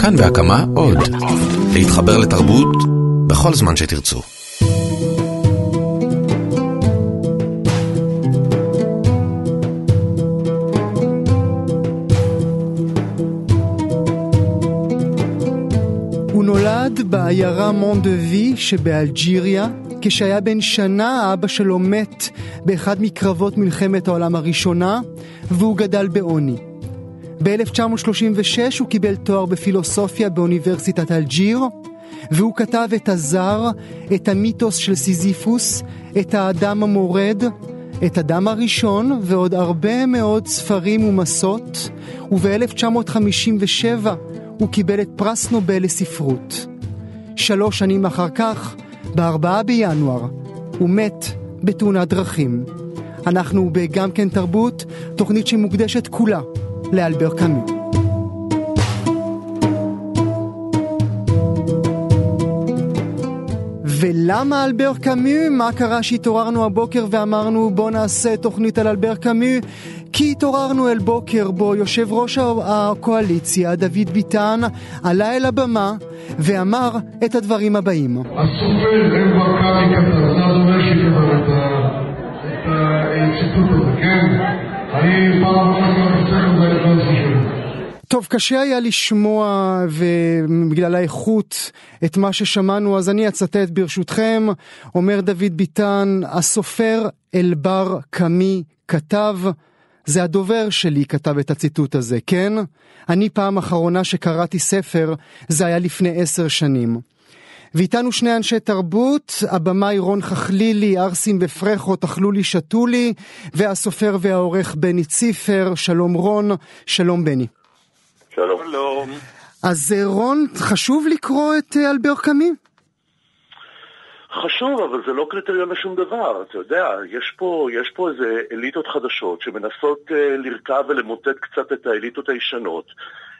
כאן בהקמה עוד. להתחבר לתרבות בכל זמן שתרצו. הוא נולד בעיירה מונדווי שבאלג'יריה. כשהיה בן שנה אבא שלו מת באחד מקרבות מלחמת העולם הראשונה והוא גדל בעוני. ב-1936 הוא קיבל תואר בפילוסופיה באוניברסיטת אלג'יר והוא כתב את הזר, את המיתוס של סיזיפוס, את האדם המורד, את אדם הראשון ועוד הרבה מאוד ספרים ומסות וב-1957 הוא קיבל את פרס נובל לספרות. שלוש שנים אחר כך, ב-4 בינואר, הוא מת בתאונת דרכים. אנחנו בגם כן תרבות, תוכנית שמוקדשת כולה לאלבר קאמי. ולמה אלבר קאמי? מה קרה שהתעוררנו הבוקר ואמרנו בוא נעשה תוכנית על אלבר קאמי? כי התעוררנו אל בוקר בו יושב ראש הקואליציה, דוד ביטן, עלה אל הבמה ואמר את הדברים הבאים. הסופר אלבר קאמי כתב, זה הדובר שכתב את הציטוט הזה, כן? טוב, קשה היה לשמוע ובגלל האיכות את מה ששמענו, אז אני אצטט ברשותכם. אומר דוד ביטן, הסופר אלבר קאמי כתב, זה הדובר שלי כתב את הציטוט הזה, כן? אני פעם אחרונה שקראתי ספר, זה היה לפני עשר שנים. ואיתנו שני אנשי תרבות, הבמאי רון חכלילי, ערסים ופרחות, אכלו לי, שתו לי, והסופר והעורך בני ציפר, שלום רון, שלום בני. שלום. שלום. אז רון, חשוב לקרוא את אלבר קאמי? חשוב, אבל זה לא קריטריון לשום דבר. אתה יודע, יש פה, יש פה איזה אליטות חדשות שמנסות uh, לרכב ולמוטט קצת את האליטות הישנות.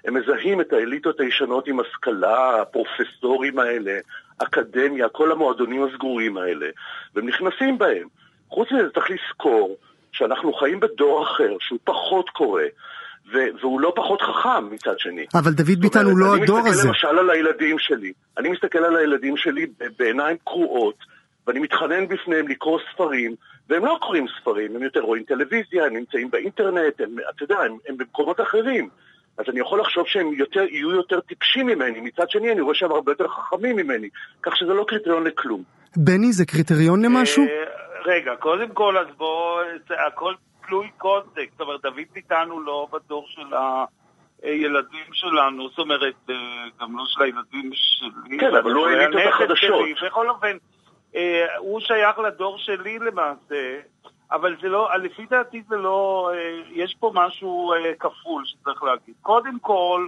הם מזהים את האליטות הישנות עם השכלה, הפרופסורים האלה, אקדמיה, כל המועדונים הסגורים האלה, והם נכנסים בהם. חוץ מזה צריך לזכור שאנחנו חיים בדור אחר, שהוא פחות קורא. והוא לא פחות חכם מצד שני. אבל דוד ביטן הוא לא הדור הזה. אני מסתכל למשל על הילדים שלי. אני מסתכל על הילדים שלי בעיניים קרועות, ואני מתחנן בפניהם לקרוא ספרים, והם לא קוראים ספרים, הם יותר רואים טלוויזיה, הם נמצאים באינטרנט, הם, אתה יודע, הם, הם במקומות אחרים. אז אני יכול לחשוב שהם יותר, יהיו יותר טיפשים ממני, מצד שני אני רואה שהם הרבה יותר חכמים ממני, כך שזה לא קריטריון לכלום. בני, זה קריטריון למשהו? אה, רגע, קודם כל, אז בואו, הכל תלוי קונטקסט, זאת אומרת, דוד ביטן הוא לא בדור של הילדים שלנו, זאת אומרת, אה, גם לא של הילדים שלי. כן, אבל הוא העליט את החדשות. בכל אופן, אה, הוא שייך לדור שלי למעשה, אבל זה לא, לפי דעתי זה לא, אה, יש פה משהו כפול שצריך להגיד. קודם כל,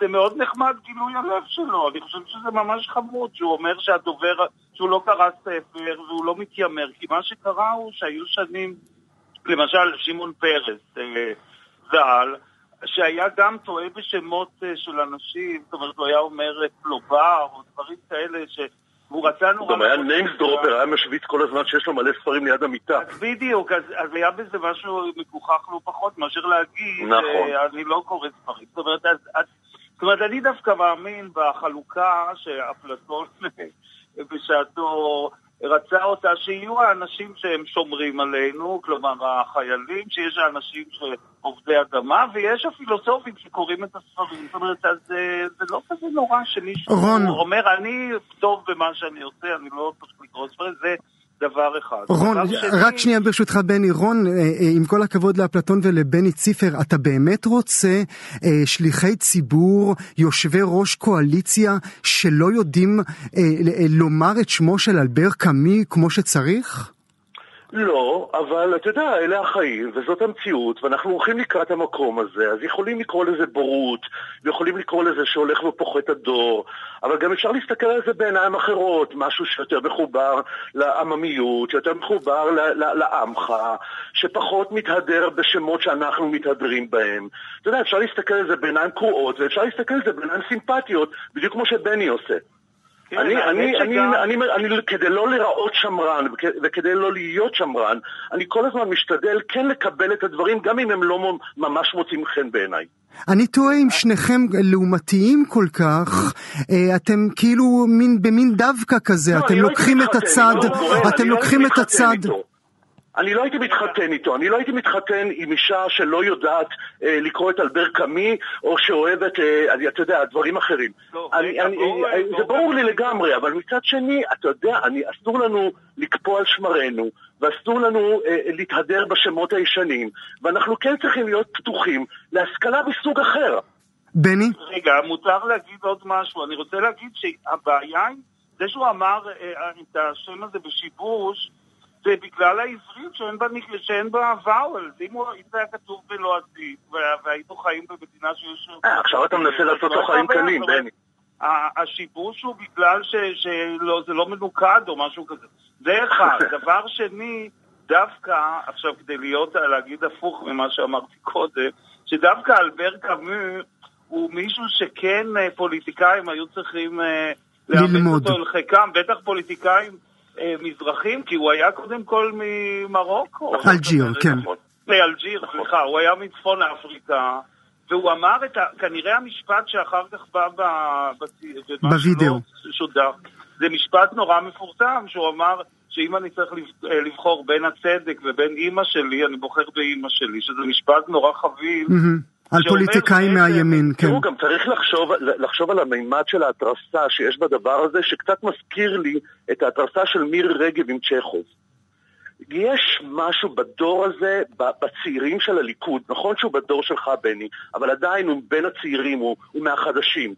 זה מאוד נחמד גילוי הלב שלו, אני חושב שזה ממש חמוד שהוא אומר שהדובר, שהוא לא קרא ספר והוא לא מתיימר, כי מה שקרה הוא שהיו שנים למשל שמעון פרס, אה, ז"ל, שהיה גם טועה בשמות אה, של אנשים, זאת אומרת, הוא היה אומר פלובר או דברים כאלה ש... והוא רצה נורא... גם היה name dropper, היה משוויץ כל הזמן שיש לו מלא ספרים ליד המיטה. אז בדיוק, אז, אז היה בזה משהו מגוחך לא פחות מאשר להגיד, נכון. אה, אני לא קורא ספרים. זאת אומרת, אז, אז, זאת אומרת, אני דווקא מאמין בחלוקה שאפלטון בשעתו רצה אותה שיהיו האנשים שהם שומרים עלינו, כלומר החיילים, שיש האנשים שעובדי אדמה, ויש הפילוסופים שקוראים את הספרים. זאת אומרת, אז זה, אה, זה לא כזה נורא שמישהו רון. אומר, אני טוב במה שאני עושה, אני לא צריך לקרוא ספרים, זה... דבר אחד. רון, דבר רק שנייה ברשותך בני, רון, אה, אה, עם כל הכבוד לאפלטון ולבני ציפר, אתה באמת רוצה אה, שליחי ציבור, יושבי ראש קואליציה, שלא יודעים אה, לומר את שמו של אלבר קאמי כמו שצריך? לא, אבל אתה יודע, אלה החיים, וזאת המציאות, ואנחנו הולכים לקראת המקום הזה, אז יכולים לקרוא לזה בורות, ויכולים לקרוא לזה שהולך ופוחת הדור, אבל גם אפשר להסתכל על זה בעיניים אחרות, משהו שיותר מחובר לעממיות, שיותר מחובר לעמך, שפחות מתהדר בשמות שאנחנו מתהדרים בהם. אתה יודע, אפשר להסתכל על זה בעיניים קרועות, ואפשר להסתכל על זה בעיניים סימפטיות, בדיוק כמו שבני עושה. כן, אני, אני, אני, אני, אני, אני, כדי לא להיראות שמרן וכ- וכדי לא להיות שמרן, אני כל הזמן משתדל כן לקבל את הדברים, גם אם הם לא ממש מוצאים חן בעיניי. אני תוהה אם שניכם לעומתיים כל כך, אה, אתם כאילו מין, במין דווקא כזה, לא, אתם לא לוקחים את הצד, לא, אתם לוקחים את הצד. אני לא הייתי מתחתן איתו, אני לא הייתי מתחתן עם אישה שלא יודעת אה, לקרוא את אלבר קאמי, או שאוהבת, אה, אני- אתה יודע, דברים אחרים. לא, אני, אני, בואו, אה, בואו זה ברור לי. לגמרי, אבל מצד שני, אתה יודע, אני, אסור לנו לקפוא על שמרנו, ואסור לנו אה, להתהדר בשמות הישנים, ואנחנו כן צריכים להיות פתוחים להשכלה מסוג אחר. בני? רגע, מותר להגיד עוד משהו. אני רוצה להגיד שהבעיה היא, זה שהוא אמר אה, את השם הזה בשיבוש, זה בגלל העברית שאין בה, שאין בה ואול. אם זה היה כתוב בלועזית, וה- והיינו חיים במדינה שיש... אה, עכשיו אתה מנסה לעשות לו לא חיים קלים, בני. השיבוש הוא בגלל ש- שלא, זה לא מנוקד או משהו כזה. זה אחד. דבר שני, דווקא, עכשיו כדי להיות, להגיד הפוך ממה שאמרתי קודם, שדווקא אלבר קאמי הוא מישהו שכן אה, פוליטיקאים היו צריכים אה, לאמץ ללמוד. אותו אל חיקם, בטח פוליטיקאים מזרחים, כי הוא היה קודם כל ממרוקו. אלג'יר, כן. נכון. מאלג'יר, סליחה, הוא היה מצפון אפריקה, והוא אמר את ה... כנראה המשפט שאחר כך בא ב... בווידאו. שודר. זה משפט נורא מפורסם, שהוא אמר שאם אני צריך אה, לבחור בין הצדק ובין אימא שלי, אני בוחר באימא שלי, שזה משפט נורא חביב. מהמם. על פוליטיקאים מהימין, כן. תראו, גם צריך לחשוב, לחשוב על המימד של ההתרסה שיש בדבר הזה, שקצת מזכיר לי את ההתרסה של מירי רגב עם צ'כוב. יש משהו בדור הזה, בצעירים של הליכוד, נכון שהוא בדור שלך, בני, אבל עדיין הוא בין הצעירים, הוא, הוא מהחדשים,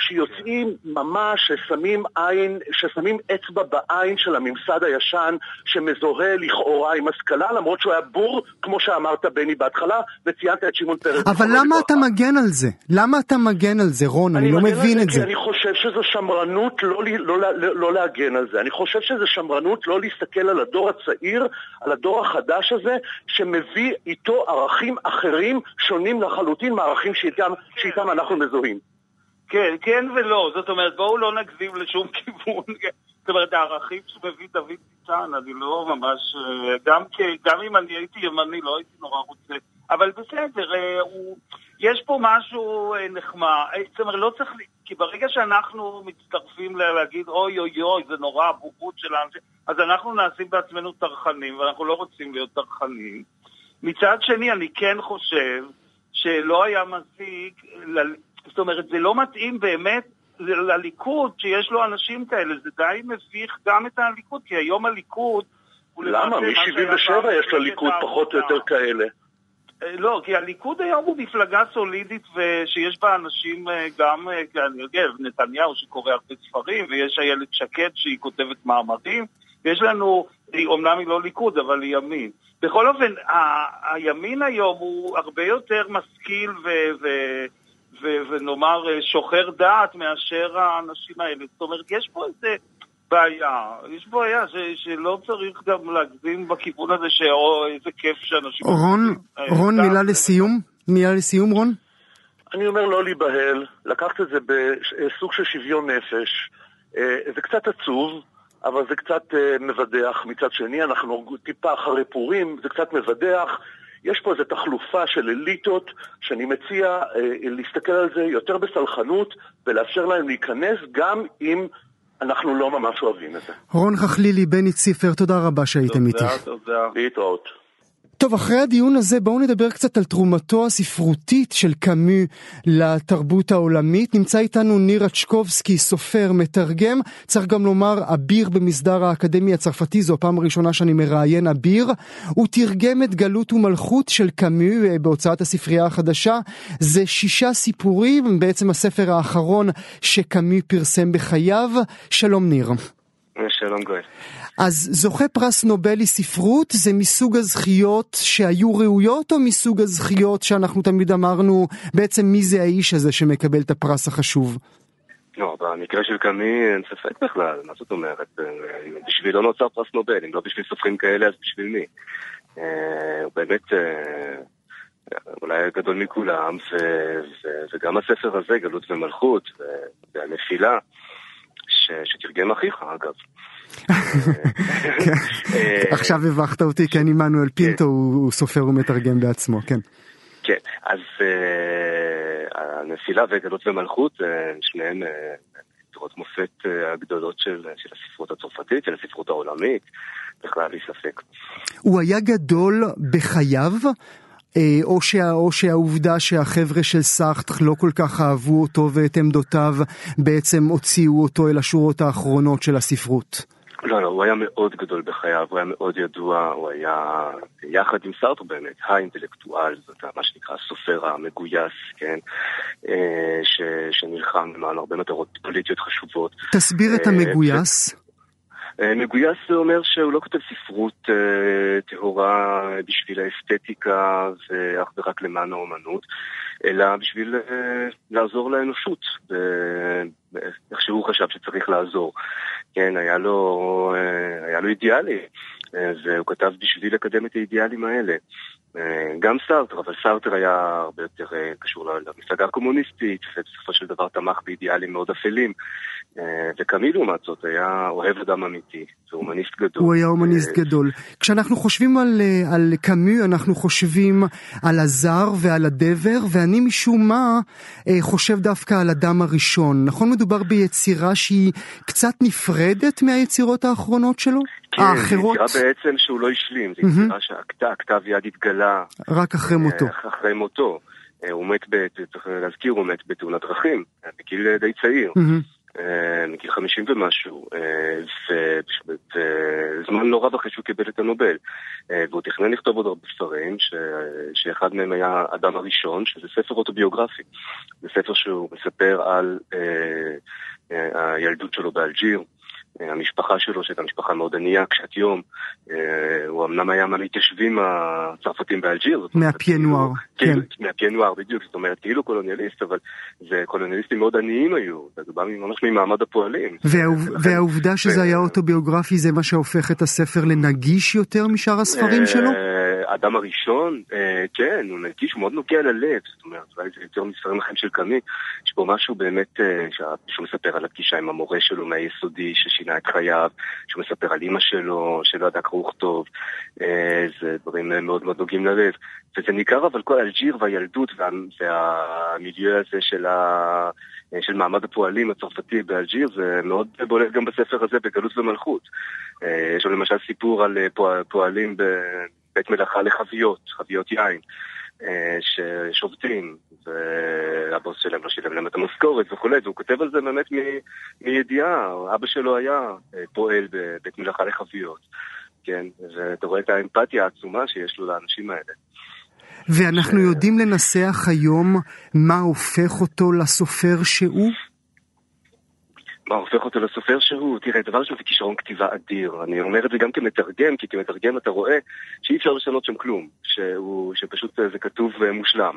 שיוצאים ממש, ששמים עין, ששמים אצבע בעין של הממסד הישן, שמזוהה לכאורה עם השכלה, למרות שהוא היה בור, כמו שאמרת, בני, בהתחלה, וציינת את שמעון פרס. אבל למה. אתה מגן על זה? למה אתה מגן על זה, רון? אני לא מגן על מבין את זה. אני חושב שזו שמרנות לא, לי- לא, לא, לא להגן על זה. אני חושב שזו שמרנות לא להסתכל על הדור הצעיר, על הדור החדש הזה, שמביא איתו ערכים אחרים, שונים לחלוטין מהערכים שאיתם, שאיתם אנחנו מזוהים. כן, כן ולא. זאת אומרת, בואו לא נגזים לשום כיוון. זאת אומרת, הערכים שמביא דוד ביטן, אני לא ממש... אה, גם, גם אם אני הייתי ימני, לא הייתי נורא רוצה. אבל בסדר, אה, הוא, יש פה משהו אה, נחמד. זאת אומרת, לא צריך... כי ברגע שאנחנו מצטרפים להגיד אוי אוי אוי, זה נורא, הבורות של האנשים, אז אנחנו נעשים בעצמנו טרחנים, ואנחנו לא רוצים להיות טרחנים. מצד שני, אני כן חושב שלא היה מזיק, זאת אומרת, זה לא מתאים באמת לליכוד שיש לו אנשים כאלה, זה די מביך גם את הליכוד, כי היום הליכוד למה? למעשה מה שהיה מ-77 פעם יש לליכוד פחות או. יותר כאלה. אה, לא, כי הליכוד היום הוא מפלגה סולידית ושיש בה אנשים אה, גם, אה, אני יודע, נתניהו שקורא הרבה ספרים, ויש איילת שקד שהיא כותבת מאמרים, ויש לנו, היא, אומנם היא לא ליכוד, אבל היא ימין. בכל אופן, ה- הימין היום הוא הרבה יותר משכיל ו- ו- ו- ונאמר אה, שוחר דעת מאשר האנשים האלה. זאת אומרת, יש פה איזה בעיה, יש בעיה ש- שלא צריך גם להגזים בכיוון הזה שאו איזה כיף שאנשים... רון, אה, רון, סתם, מילה זה- לסיום? מילה לסיום, רון? אני אומר לא להיבהל, לקחת את זה בסוג של שוויון נפש. אה, זה קצת עצוב, אבל זה קצת אה, מבדח. מצד שני, אנחנו טיפה אחרי פורים, זה קצת מבדח. יש פה איזו תחלופה של אליטות, שאני מציע אה, להסתכל על זה יותר בסלחנות ולאפשר להם להיכנס גם אם אנחנו לא ממש אוהבים את זה. רון חכלילי, בני ציפר, תודה רבה שהייתם איתי. תודה, תודה. להתראות. טוב, אחרי הדיון הזה בואו נדבר קצת על תרומתו הספרותית של קאמי לתרבות העולמית. נמצא איתנו ניר רצ'קובסקי, סופר, מתרגם. צריך גם לומר, אביר במסדר האקדמי הצרפתי, זו הפעם הראשונה שאני מראיין אביר. הוא תרגם את גלות ומלכות של קאמי אה, בהוצאת הספרייה החדשה. זה שישה סיפורים, בעצם הספר האחרון שקאמי פרסם בחייו. שלום ניר. שלום גואל. אז זוכה פרס נובל לספרות זה מסוג הזכיות שהיו ראויות או מסוג הזכיות שאנחנו תמיד אמרנו בעצם מי זה האיש הזה שמקבל את הפרס החשוב? לא, במקרה של קאמי אין ספק בכלל, מה זאת אומרת? אה, בשבילו נוצר פרס נובל, אם לא בשביל סופרים כאלה אז בשביל מי? אה, הוא באמת אה, אולי הגדול מכולם, ו- ו- וגם הספר הזה, גלות ומלכות, ו- והנפילה, שתרגם אחיך, אגב. כן. עכשיו הבכת אותי, כן, עמנואל פינטו הוא סופר ומתרגם בעצמו, כן. כן, אז הנפילה וגלות ומלכות, שניהם יצירות מופת הגדולות של הספרות הצרפתית, של הספרות העולמית, בכלל בלי ספק. הוא היה גדול בחייו? אה, או, שה, או שהעובדה שהחבר'ה של סארטר לא כל כך אהבו אותו ואת עמדותיו בעצם הוציאו אותו אל השורות האחרונות של הספרות. לא, לא, הוא היה מאוד גדול בחייו, הוא היה מאוד ידוע, הוא היה יחד עם סארטר באמת, האינטלקטואל, זאת מה שנקרא הסופר המגויס, כן, אה, ש, שנלחם למען הרבה מטרות פוליטיות חשובות. תסביר את אה, המגויס. אה, מגויס זה אומר שהוא לא כותב ספרות אה, טהורה בשביל האסתטיקה ואך ורק למען האומנות, אלא בשביל אה, לעזור לאנושות, איך שהוא חשב שצריך לעזור. כן, היה לו, היה לו אידיאלי, והוא כתב בשביל לקדם את האידיאלים האלה. גם סארטר, אבל סארטר היה הרבה יותר קשור למפלגה הקומוניסטית, ובסופו של דבר תמך באידיאלים מאוד אפלים. וקאמי לעומת זאת היה אוהב אדם אמיתי, והומניסט גדול. הוא היה הומניסט גדול. כשאנחנו חושבים על, על קאמי, אנחנו חושבים על הזר ועל הדבר, ואני משום מה חושב דווקא על אדם הראשון. נכון מדובר ביצירה שהיא קצת נפרדת מהיצירות האחרונות שלו? כן, האחרות? כן, יצירה בעצם שהוא לא השלים, זו יצירה שהכתב יד התגלה. רק אחרי מותו. אחרי מותו. הוא מת, צריך להזכיר, הוא מת בתאונת דרכים, בגיל די צעיר. מגיל חמישים ומשהו, וזמן לא רב אחרי שהוא קיבל את הנובל. והוא תכנן לכתוב עוד הרבה ספרים, שאחד מהם היה אדם הראשון, שזה ספר אוטוביוגרפי. זה ספר שהוא מספר על הילדות שלו באלג'יר. המשפחה שלו, שהייתה משפחה מאוד ענייה, קשת יום, הוא אמנם היה מהמתיישבים הצרפתים באלג'יר. מהפיינואר, כן. מהפיינואר, בדיוק, זאת אומרת, כאילו קולוניאליסט, אבל זה קולוניאליסטים מאוד עניים היו, זה בא ממש ממעמד הפועלים. והעובדה שזה היה אוטוביוגרפי זה מה שהופך את הספר לנגיש יותר משאר הספרים שלו? האדם הראשון, כן, הוא נגיש, הוא מאוד נוגע ללב, זאת אומרת, אולי זה יותר מספרים אחרים של קאמי, יש פה משהו באמת, שהוא מספר על הפגישה עם המורה שלו מהיסודי, ששינה את חייו, שהוא מספר על אימא שלו, שלא ידע קרוא וכתוב, זה דברים מאוד מאוד נוגעים ללב. וזה ניכר אבל כל אלג'יר והילדות וה, והמיליו הזה של, ה, של מעמד הפועלים הצרפתי באלג'יר, זה מאוד בולט גם בספר הזה בגלות ומלכות. יש לנו למשל סיפור על פועלים בבית מלאכה לחביות, חביות יין. ששובתים, והבוס שלהם לא שילם להם את המשכורת וכולי, והוא כותב על זה באמת מידיעה, אבא שלו היה פועל בבית מלאכה לחביות, כן, ואתה רואה את האמפתיה העצומה שיש לו לאנשים האלה. ואנחנו ש... יודעים לנסח היום מה הופך אותו לסופר שהוא? מה הופך אותו לסופר שהוא? תראה, דבר ראשון זה כישרון כתיבה אדיר. אני אומר את זה גם כמתרגם, כי כמתרגם אתה רואה שאי אפשר לשנות שם כלום, שהוא, שפשוט זה כתוב מושלם.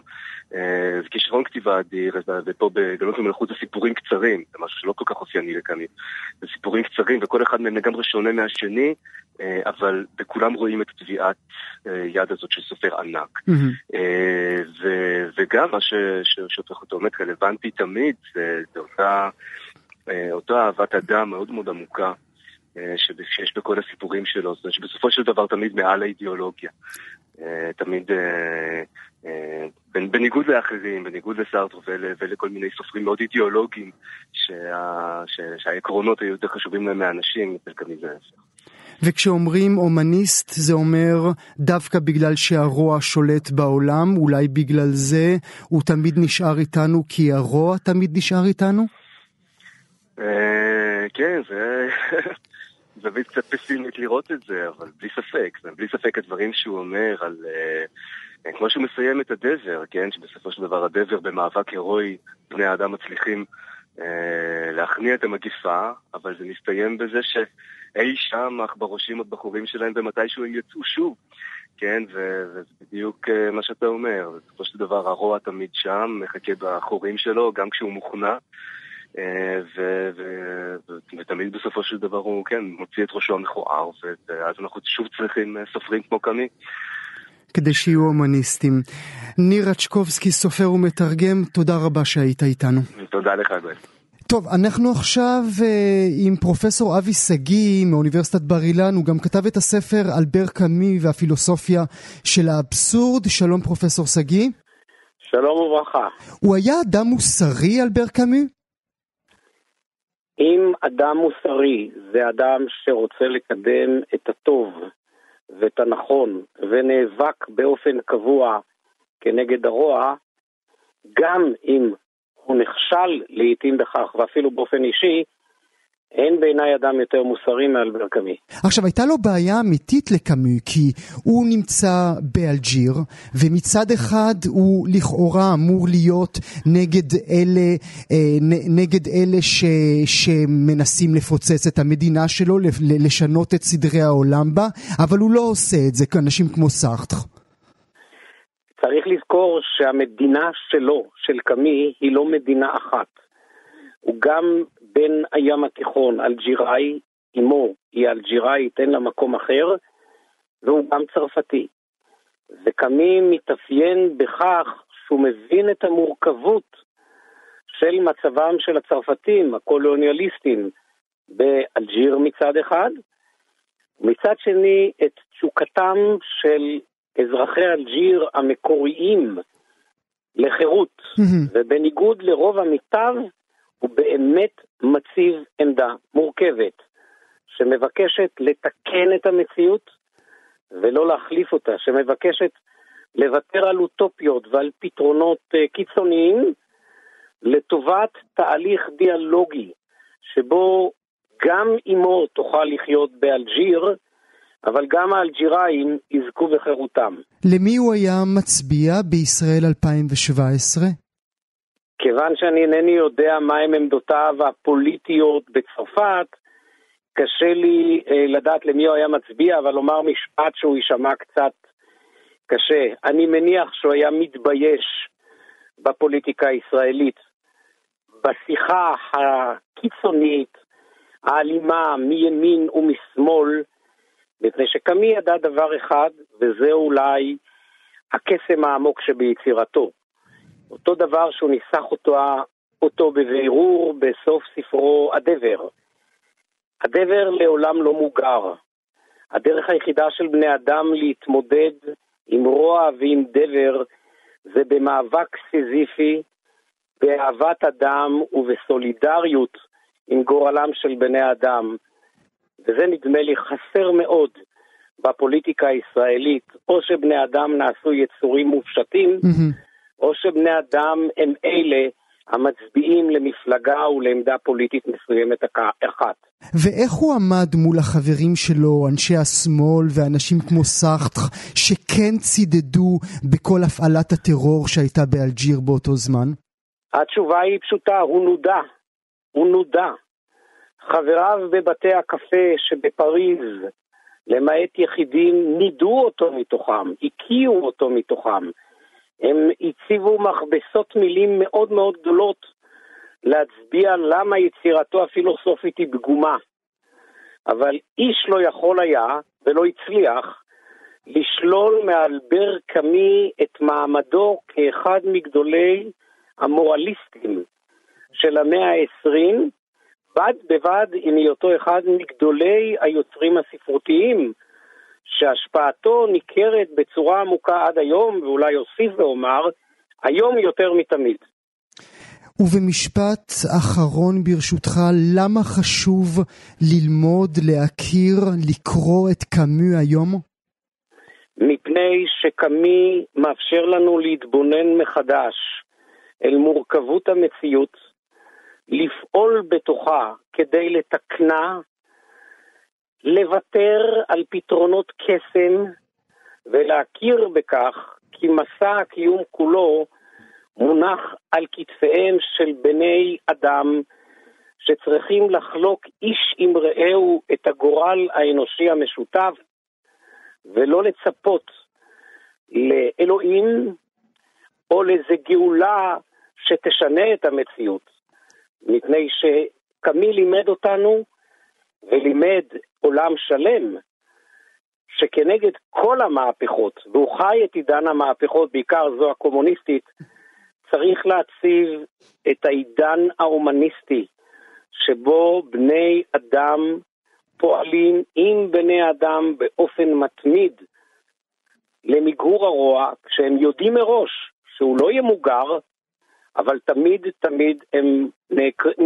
זה כישרון כתיבה אדיר, ופה בגלות ומלכות זה סיפורים קצרים, זה משהו שלא כל כך אופייני לכאן. זה סיפורים קצרים, וכל אחד מהם לגמרי שונה מהשני, אבל בכולם רואים את טביעת יד הזאת של סופר ענק. Mm-hmm. וגם מה שהופך אותו באמת רלוונטי תמיד, זה אותה... אותה אהבת אדם מאוד מאוד עמוקה שיש בכל הסיפורים שלו, זאת אומרת שבסופו של דבר תמיד מעל האידיאולוגיה. תמיד, בניגוד לאחרים, בניגוד לסארטר ולכל מיני סופרים מאוד אידיאולוגיים, שהעקרונות היו יותר חשובים להם מהאנשים, יותר כנראה ההפך. וכשאומרים הומניסט זה אומר דווקא בגלל שהרוע שולט בעולם, אולי בגלל זה הוא תמיד נשאר איתנו כי הרוע תמיד נשאר איתנו? כן, זה זווית קצת פסימית לראות את זה, אבל בלי ספק, בלי ספק הדברים שהוא אומר על... כמו שהוא מסיים את הדבר, כן, שבסופו של דבר הדבר במאבק הירואי, בני האדם מצליחים להכניע את המגיפה, אבל זה מסתיים בזה שאי שם עכברושים הבחורים שלהם ומתישהו הם יצאו שוב. כן, וזה בדיוק מה שאתה אומר, בסופו של דבר הרוע תמיד שם, מחכה בחורים שלו, גם כשהוא מוכנע. ותמיד בסופו של דבר הוא, כן, מוציא את ראשו המכוער, ואז אנחנו שוב צריכים סופרים כמו קאמי. כדי שיהיו הומניסטים. ניר רצ'קובסקי, סופר ומתרגם, תודה רבה שהיית איתנו. תודה לך, גואל. טוב, אנחנו עכשיו uh, עם פרופסור אבי שגיא מאוניברסיטת בר אילן, הוא גם כתב את הספר אלבר קאמי והפילוסופיה של האבסורד. שלום פרופסור שגיא. שלום וברכה. הוא היה אדם מוסרי, אלבר קאמי? אם אדם מוסרי זה אדם שרוצה לקדם את הטוב ואת הנכון ונאבק באופן קבוע כנגד הרוע, גם אם הוא נכשל לעיתים בכך, ואפילו באופן אישי, אין בעיניי אדם יותר מוסרי מאלבר קאמי. עכשיו, הייתה לו בעיה אמיתית לקאמי, כי הוא נמצא באלג'יר, ומצד אחד הוא לכאורה אמור להיות נגד אלה, אה, נגד אלה ש, שמנסים לפוצץ את המדינה שלו, לשנות את סדרי העולם בה, אבל הוא לא עושה את זה, כאנשים כמו סארטר. צריך לזכור שהמדינה שלו, של קאמי, היא לא מדינה אחת. הוא גם בן הים התיכון, אלג'יראי, אמו היא אלג'יראית, אין לה מקום אחר, והוא גם צרפתי. וקאמי מתאפיין בכך שהוא מבין את המורכבות של מצבם של הצרפתים, הקולוניאליסטים, באלג'יר מצד אחד, ומצד שני את תשוקתם של אזרחי אלג'יר המקוריים לחירות, ובניגוד לרוב עמיתיו, הוא באמת מציב עמדה מורכבת, שמבקשת לתקן את המציאות ולא להחליף אותה, שמבקשת לוותר על אוטופיות ועל פתרונות uh, קיצוניים לטובת תהליך דיאלוגי, שבו גם אמו תוכל לחיות באלג'יר, אבל גם האלג'יראים יזכו בחירותם. למי הוא היה מצביע בישראל 2017? כיוון שאני אינני יודע מהם עמדותיו הפוליטיות בצרפת, קשה לי אה, לדעת למי הוא היה מצביע, אבל לומר משפט שהוא יישמע קצת קשה. אני מניח שהוא היה מתבייש בפוליטיקה הישראלית. בשיחה הקיצונית, האלימה מימין ומשמאל, מפני שקמי ידע דבר אחד, וזה אולי הקסם העמוק שביצירתו. אותו דבר שהוא ניסח אותו, אותו בבירור בסוף ספרו הדבר. הדבר לעולם לא מוגר. הדרך היחידה של בני אדם להתמודד עם רוע ועם דבר זה במאבק סיזיפי, באהבת אדם ובסולידריות עם גורלם של בני אדם. וזה נדמה לי חסר מאוד בפוליטיקה הישראלית, או שבני אדם נעשו יצורים מופשטים, mm-hmm. או שבני אדם הם אלה המצביעים למפלגה ולעמדה פוליטית מסוימת אחת. ואיך הוא עמד מול החברים שלו, אנשי השמאל ואנשים כמו סארטר, שכן צידדו בכל הפעלת הטרור שהייתה באלג'יר באותו זמן? התשובה היא פשוטה, הוא נודע. הוא נודע. חבריו בבתי הקפה שבפריז, למעט יחידים, נידו אותו מתוכם, הקיאו אותו מתוכם. הם הציבו מכבסות מילים מאוד מאוד גדולות להצביע למה יצירתו הפילוסופית היא פגומה. אבל איש לא יכול היה, ולא הצליח, לשלול מאלבר קאמי את מעמדו כאחד מגדולי המורליסטים של המאה ה-20, בד בבד עם היותו אחד מגדולי היוצרים הספרותיים שהשפעתו ניכרת בצורה עמוקה עד היום, ואולי אוסיף ואומר, היום יותר מתמיד. ובמשפט אחרון ברשותך, למה חשוב ללמוד, להכיר, לקרוא את קאמי היום? מפני שקאמי מאפשר לנו להתבונן מחדש אל מורכבות המציאות, לפעול בתוכה כדי לתקנה לוותר על פתרונות קסם ולהכיר בכך כי מסע הקיום כולו מונח על כתפיהם של בני אדם שצריכים לחלוק איש עם רעהו את הגורל האנושי המשותף ולא לצפות לאלוהים או לאיזה גאולה שתשנה את המציאות, מפני שקמי לימד אותנו ולימד עולם שלם, שכנגד כל המהפכות, והוא חי את עידן המהפכות, בעיקר זו הקומוניסטית, צריך להציב את העידן ההומניסטי, שבו בני אדם פועלים עם בני אדם באופן מתמיד למיגור הרוע, כשהם יודעים מראש שהוא לא ימוגר, אבל תמיד תמיד הם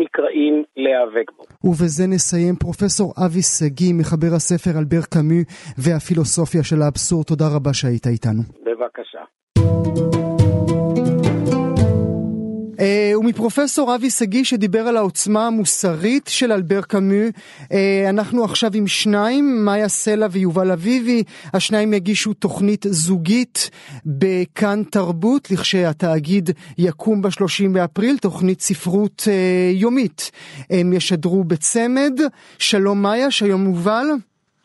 נקראים להיאבק בו. ובזה נסיים פרופסור אבי שגיא, מחבר הספר אלבר קאמי והפילוסופיה של האבסורד. תודה רבה שהיית איתנו. בבקשה. ומפרופסור אבי שגיא שדיבר על העוצמה המוסרית של אלבר קאמי, אה, אנחנו עכשיו עם שניים, מאיה סלע ויובל אביבי, השניים יגישו תוכנית זוגית בכאן תרבות, לכשהתאגיד יקום ב-30 באפריל, תוכנית ספרות אה, יומית. הם ישדרו בצמד. שלום מאיה, שלום יובל.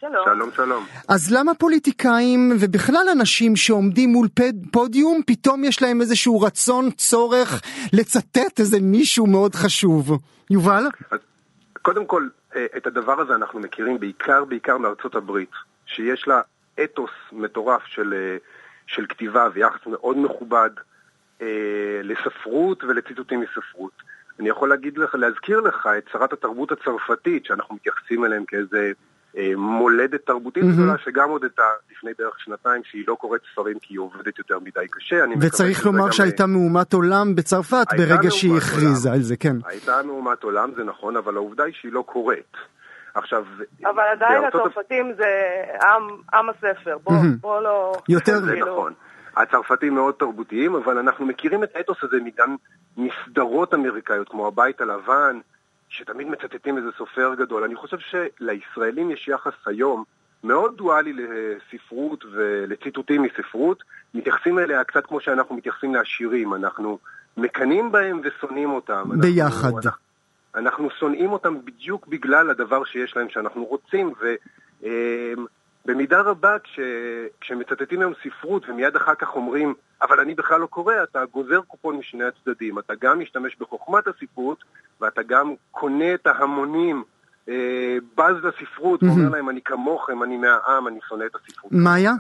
שלום. שלום, שלום. אז למה פוליטיקאים ובכלל אנשים שעומדים מול פד, פודיום, פתאום יש להם איזשהו רצון, צורך לצטט איזה מישהו מאוד חשוב? יובל? אז, קודם כל, אה, את הדבר הזה אנחנו מכירים בעיקר, בעיקר מארצות הברית, שיש לה אתוס מטורף של, אה, של כתיבה ויחס מאוד מכובד אה, לספרות ולציטוטים מספרות. אני יכול להגיד לך, להזכיר לך את שרת התרבות הצרפתית, שאנחנו מתייחסים אליהם כאיזה מולדת תרבותית mm-hmm. גדולה, שגם הודתה לפני בערך שנתיים שהיא לא קוראת ספרים כי היא עובדת יותר מדי קשה. וצריך לומר שהייתה גם... מהומת עולם בצרפת ברגע שהיא הכריזה על זה, כן. הייתה מהומת עולם, זה נכון, אבל העובדה היא שהיא לא קוראת. עכשיו... אבל עדיין הצרפתים זה עם, עם הספר, בוא, mm-hmm. בוא לא... יותר... זה נכון. הצרפתים מאוד תרבותיים, אבל אנחנו מכירים את האתוס הזה מגם מסדרות אמריקאיות, כמו הבית הלבן, שתמיד מצטטים איזה סופר גדול. אני חושב שלישראלים יש יחס היום מאוד דואלי לספרות ולציטוטים מספרות. מתייחסים אליה קצת כמו שאנחנו מתייחסים לעשירים. אנחנו מקנאים בהם ושונאים אותם. ביחד. אנחנו, אנחנו, שונאים אותם בדיוק בגלל הדבר שיש להם שאנחנו רוצים, ו... במידה רבה כש, כשמצטטים היום ספרות ומיד אחר כך אומרים אבל אני בכלל לא קורא, אתה גוזר קופון משני הצדדים. אתה גם משתמש בחוכמת הספרות ואתה גם קונה את ההמונים, אה, בז לספרות, mm-hmm. ואומר להם אני כמוכם, אני מהעם, אני שונא את הספרות. מאיה?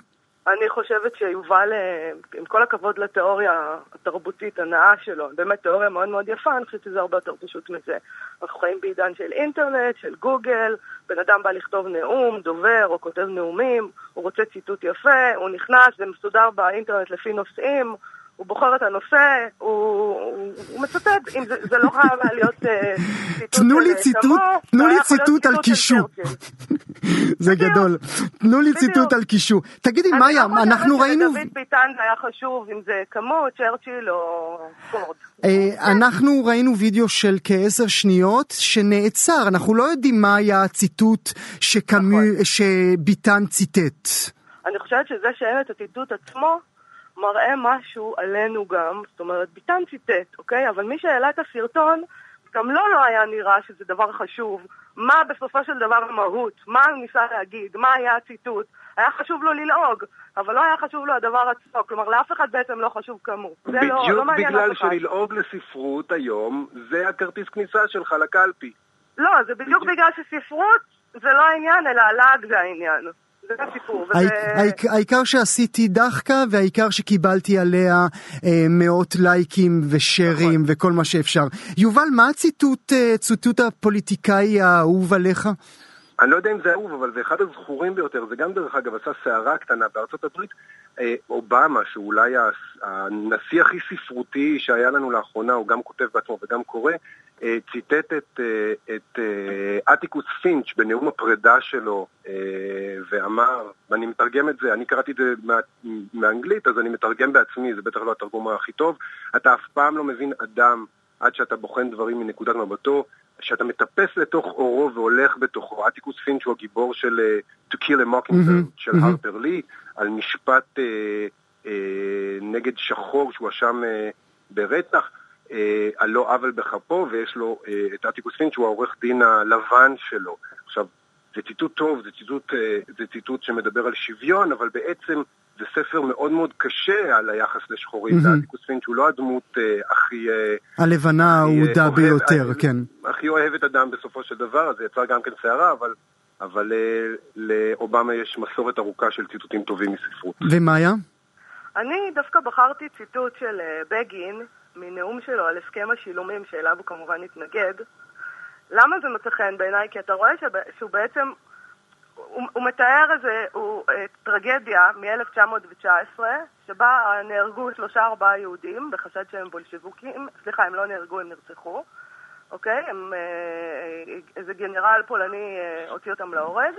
אני חושבת שיובל, אה, עם כל הכבוד לתיאוריה התרבותית הנאה שלו, באמת תיאוריה מאוד מאוד יפה, אני חושבת שזה הרבה יותר פשוט מזה. אנחנו חיים בעידן של אינטרנט, של גוגל, בן אדם בא לכתוב נאום, דובר או כותב נאומים, הוא רוצה ציטוט יפה, הוא נכנס, זה מסודר באינטרנט לפי נושאים, הוא בוחר את הנושא, הוא, הוא, מצטט, אם זה, זה לא חייב להיות אה, ציטוט תנו לי ציטוט, תנו לי ציטוט על קישור. זה גדול. תנו לי ציטוט על קישור. תגידי, מאיה, אנחנו ראינו... אני לא חושבת ביטן זה היה חשוב, אם זה כמות, צ'רצ'יל או פורד. אה, אנחנו ראינו וידאו של כעשר שניות שנעצר, אנחנו לא יודעים מה היה הציטוט נכון. שביטן ציטט. אני חושבת שזה שאין את הציטוט עצמו, מראה משהו עלינו גם, זאת אומרת, ביטן ציטט, אוקיי? אבל מי שהעלה את הסרטון, גם לו לא, לא היה נראה שזה דבר חשוב. מה בסופו של דבר המהות? מה הוא ניסה להגיד? מה היה הציטוט? היה חשוב לו ללעוג, אבל לא היה חשוב לו הדבר עצמו. כלומר, לאף אחד בעצם לא חשוב כמוהו. זה בדיוק לא, לא מעניין בגלל שללעוג לספרות היום, זה הכרטיס כניסה שלך לקלפי. לא, זה בדיוק, בדיוק. בגלל שספרות זה לא העניין, אלא הלעג זה העניין. זה הסיפור. העיקר שעשיתי דחקה והעיקר שקיבלתי עליה אה, מאות לייקים ושרים נכון. וכל מה שאפשר. יובל, מה הציטוט, אה, ציטוט הפוליטיקאי האהוב עליך? אני לא יודע אם זה אהוב, אבל זה אחד הזכורים ביותר, זה גם דרך אגב עשה סערה קטנה בארצות הברית. אה, אובמה, שהוא אולי הנשיא הכי ספרותי שהיה לנו לאחרונה, הוא גם כותב בעצמו וגם קורא, אה, ציטט את, אה, את אטיקוס פינץ' בנאום הפרידה שלו ואמר, ואני מתרגם את זה, אני קראתי את זה מאנגלית, אז אני מתרגם בעצמי, זה בטח לא התרגום הכי טוב, אתה אף פעם לא מבין אדם עד שאתה בוחן דברים מנקודת מבטו, שאתה מטפס לתוך אורו והולך בתוכו. אטיקוס פינץ' הוא הגיבור של uh, To Kill a Mockingbird mm-hmm, של mm-hmm. הרפר לי, על משפט uh, uh, נגד שחור שהואשם uh, ברצח, uh, על לא עוול בכפו, ויש לו uh, את אטיקוס פינץ' שהוא העורך דין הלבן שלו. עכשיו, זה ציטוט טוב, זה ציטוט, uh, זה ציטוט שמדבר על שוויון, אבל בעצם זה ספר מאוד מאוד קשה על היחס לשחורים. Mm-hmm. אטיקוס פינץ' הוא לא הדמות אה, הכי... אה, הלבנה האהודה ביותר, אה, כן. הכי אוהבת אדם בסופו של דבר, זה יצר גם כן סערה, אבל, אבל אה, לאובמה יש מסורת ארוכה של ציטוטים טובים מספרות. ומאיה? אני דווקא בחרתי ציטוט של אה, בגין, מנאום שלו על הסכם השילומים, שאליו הוא כמובן התנגד. למה זה מצא חן בעיניי? כי אתה רואה שהוא בעצם, הוא, הוא מתאר איזה, הוא, אה, טרגדיה מ-1919, שבה נהרגו שלושה ארבעה יהודים בחשד שהם בולשבוקים, סליחה, הם לא נהרגו, הם נרצחו, אוקיי? הם, אה, איזה גנרל פולני הוציא אותם להורג.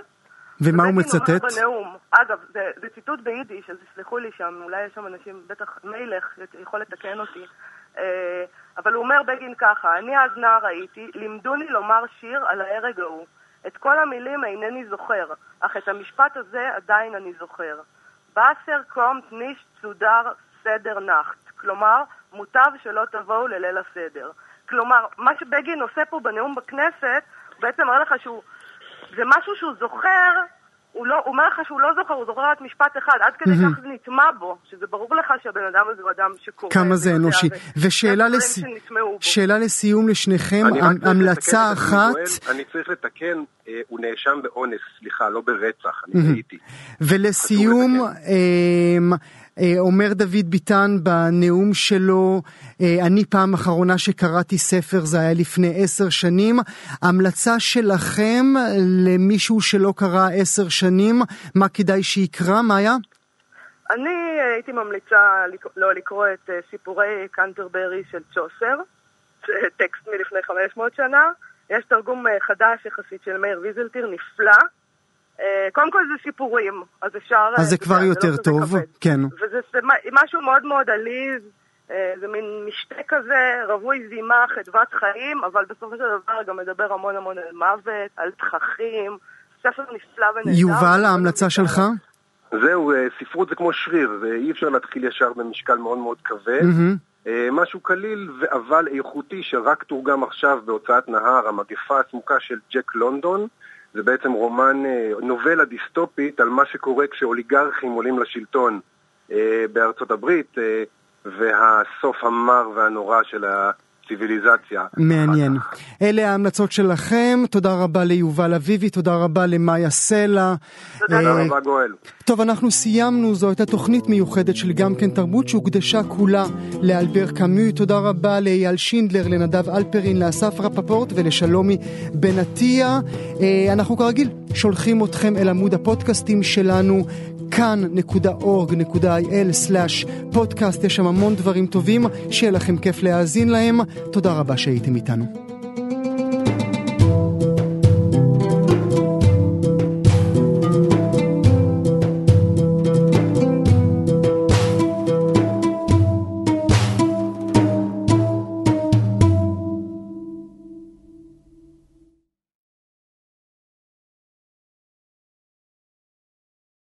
ומה הוא מצטט? בנאום. אגב, זה, זה ציטוט ביידיש, אז תסלחו לי שם, אולי יש שם אנשים, בטח מלך יכול לתקן אותי. אה, אבל הוא אומר בגין ככה, אני אז נער הייתי, לימדוני לומר שיר על ההרג ההוא. את כל המילים אינני זוכר, אך את המשפט הזה עדיין אני זוכר. באסר קומט נישט צודר סדר נחת. כלומר, מוטב שלא תבואו לליל הסדר. כלומר, מה שבגין עושה פה בנאום בכנסת, בעצם אומר לך שהוא זה משהו שהוא זוכר, הוא, לא, אומר לך שהוא לא זוכר, הוא זוכר רק משפט אחד, עד כדי כך זה נטמע בו, שזה ברור לך שהבן אדם הזה הוא אדם שקורא. כמה זה אנושי. ושאלה לס... שאלה לסיום לשניכם, המלצה אחת... אני צריך לתקן, אה, הוא נאשם באונס, סליחה, לא ברצח, אני טעיתי. ולסיום, אה, אומר דוד ביטן בנאום שלו, אה, אני פעם אחרונה שקראתי ספר, זה היה לפני עשר שנים. המלצה שלכם למישהו שלא קרא עשר שנים, מה כדאי שיקרא, מאיה? אני הייתי ממליצה לא לקרוא את אה, סיפורי קנטרברי של צ'וסר, טקסט מלפני 500 שנה. יש תרגום חדש יחסית של מאיר ויזלטיר, נפלא. אה, קודם כל זה סיפורים, אז אפשר... אז זה כבר יותר לא טוב, כן. וזה משהו מאוד מאוד עליז, אה, זה מין משתה כזה, רווי זימה, חדוות חיים, אבל בסופו של דבר גם מדבר המון המון על מוות, על תככים, ספר נפלא ונהדר. יובל, ההמלצה שלך? זהו, אה, ספרות זה כמו שריר, ואי אפשר להתחיל ישר במשקל מאוד מאוד כבד. משהו קליל אבל איכותי שרק תורגם עכשיו בהוצאת נהר, המגפה הסמוקה של ג'ק לונדון. זה בעצם רומן, אה, נובלה דיסטופית על מה שקורה כשאוליגרכים עולים לשלטון אה, בארצות הברית, אה, והסוף המר והנורא של הציוויליזציה. מעניין. אלה ההמלצות שלכם, תודה רבה ליובל אביבי, תודה רבה למאיה סלע. תודה רבה גואל. טוב, אנחנו סיימנו, זו הייתה תוכנית מיוחדת של גם כן תרבות שהוקדשה כולה לאלבר קאמי. תודה רבה לאייל שינדלר, לנדב אלפרין, לאסף רפפורט ולשלומי בן עטיה. אה, אנחנו כרגיל שולחים אתכם אל עמוד הפודקאסטים שלנו. כאן.org.il/פודקאסט, יש שם המון דברים טובים, שיהיה לכם כיף להאזין להם. תודה רבה שהייתם איתנו.